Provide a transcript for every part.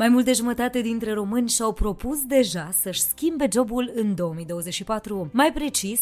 mai mult de jumătate dintre români și-au propus deja să-și schimbe jobul în 2024. Mai precis,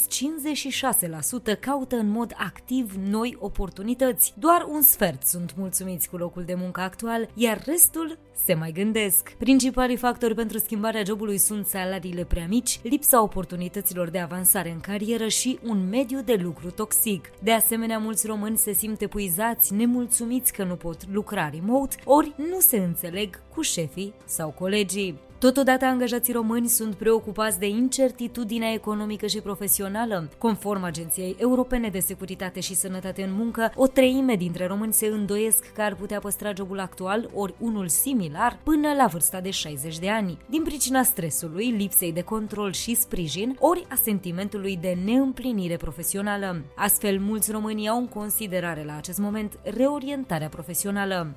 56% caută în mod activ noi oportunități. Doar un sfert sunt mulțumiți cu locul de muncă actual, iar restul se mai gândesc. Principalii factori pentru schimbarea jobului sunt salariile prea mici, lipsa oportunităților de avansare în carieră și un mediu de lucru toxic. De asemenea, mulți români se simt epuizați, nemulțumiți că nu pot lucra remote, ori nu se înțeleg cu șefii sau colegii. Totodată, angajații români sunt preocupați de incertitudinea economică și profesională. Conform Agenției Europene de Securitate și Sănătate în Muncă, o treime dintre români se îndoiesc că ar putea păstra jobul actual ori unul similar până la vârsta de 60 de ani, din pricina stresului, lipsei de control și sprijin, ori a sentimentului de neîmplinire profesională. Astfel, mulți români au în considerare la acest moment reorientarea profesională.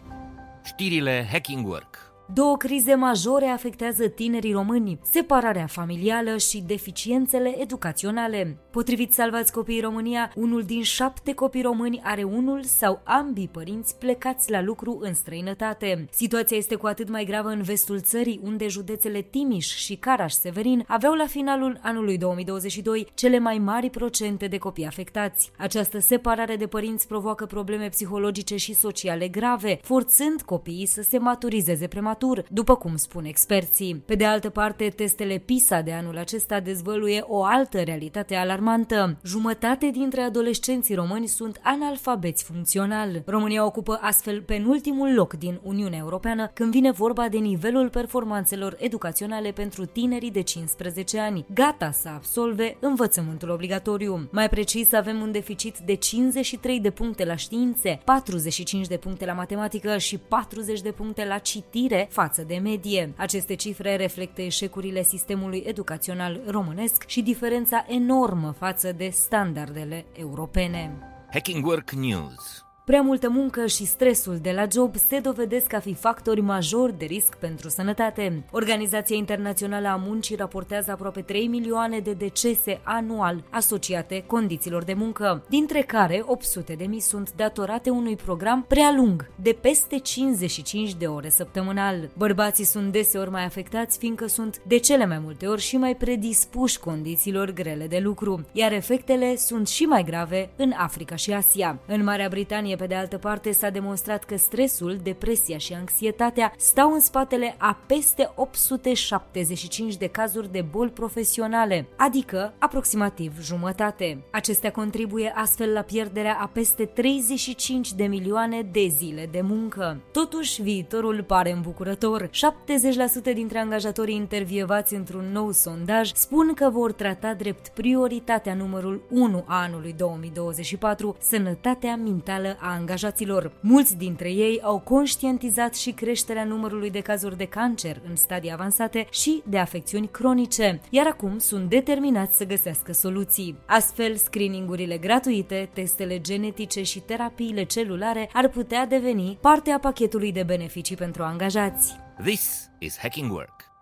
Știrile Hacking Work Două crize majore afectează tinerii români, separarea familială și deficiențele educaționale. Potrivit Salvați Copiii România, unul din șapte copii români are unul sau ambii părinți plecați la lucru în străinătate. Situația este cu atât mai gravă în vestul țării, unde județele Timiș și Caraș-Severin aveau la finalul anului 2022 cele mai mari procente de copii afectați. Această separare de părinți provoacă probleme psihologice și sociale grave, forțând copiii să se maturizeze prematur prematur, după cum spun experții. Pe de altă parte, testele PISA de anul acesta dezvăluie o altă realitate alarmantă. Jumătate dintre adolescenții români sunt analfabeți funcțional. România ocupă astfel penultimul loc din Uniunea Europeană când vine vorba de nivelul performanțelor educaționale pentru tinerii de 15 ani, gata să absolve învățământul obligatoriu. Mai precis, avem un deficit de 53 de puncte la științe, 45 de puncte la matematică și 40 de puncte la citire față de medie. Aceste cifre reflectă eșecurile sistemului educațional românesc și diferența enormă față de standardele europene. Hacking Work News Prea multă muncă și stresul de la job se dovedesc a fi factori majori de risc pentru sănătate. Organizația Internațională a Muncii raportează aproape 3 milioane de decese anual asociate condițiilor de muncă, dintre care 800 de mii sunt datorate unui program prea lung, de peste 55 de ore săptămânal. Bărbații sunt deseori mai afectați fiindcă sunt de cele mai multe ori și mai predispuși condițiilor grele de lucru, iar efectele sunt și mai grave în Africa și Asia. În Marea Britanie, pe de altă parte, s-a demonstrat că stresul, depresia și anxietatea stau în spatele a peste 875 de cazuri de boli profesionale, adică aproximativ jumătate. Acestea contribuie astfel la pierderea a peste 35 de milioane de zile de muncă. Totuși, viitorul pare îmbucurător. 70% dintre angajatorii intervievați într-un nou sondaj spun că vor trata drept prioritatea numărul 1 a anului 2024 sănătatea mentală a angajaților. Mulți dintre ei au conștientizat și creșterea numărului de cazuri de cancer în stadii avansate și de afecțiuni cronice, iar acum sunt determinați să găsească soluții. Astfel, screeningurile gratuite, testele genetice și terapiile celulare ar putea deveni parte a pachetului de beneficii pentru angajați. This is Hacking Work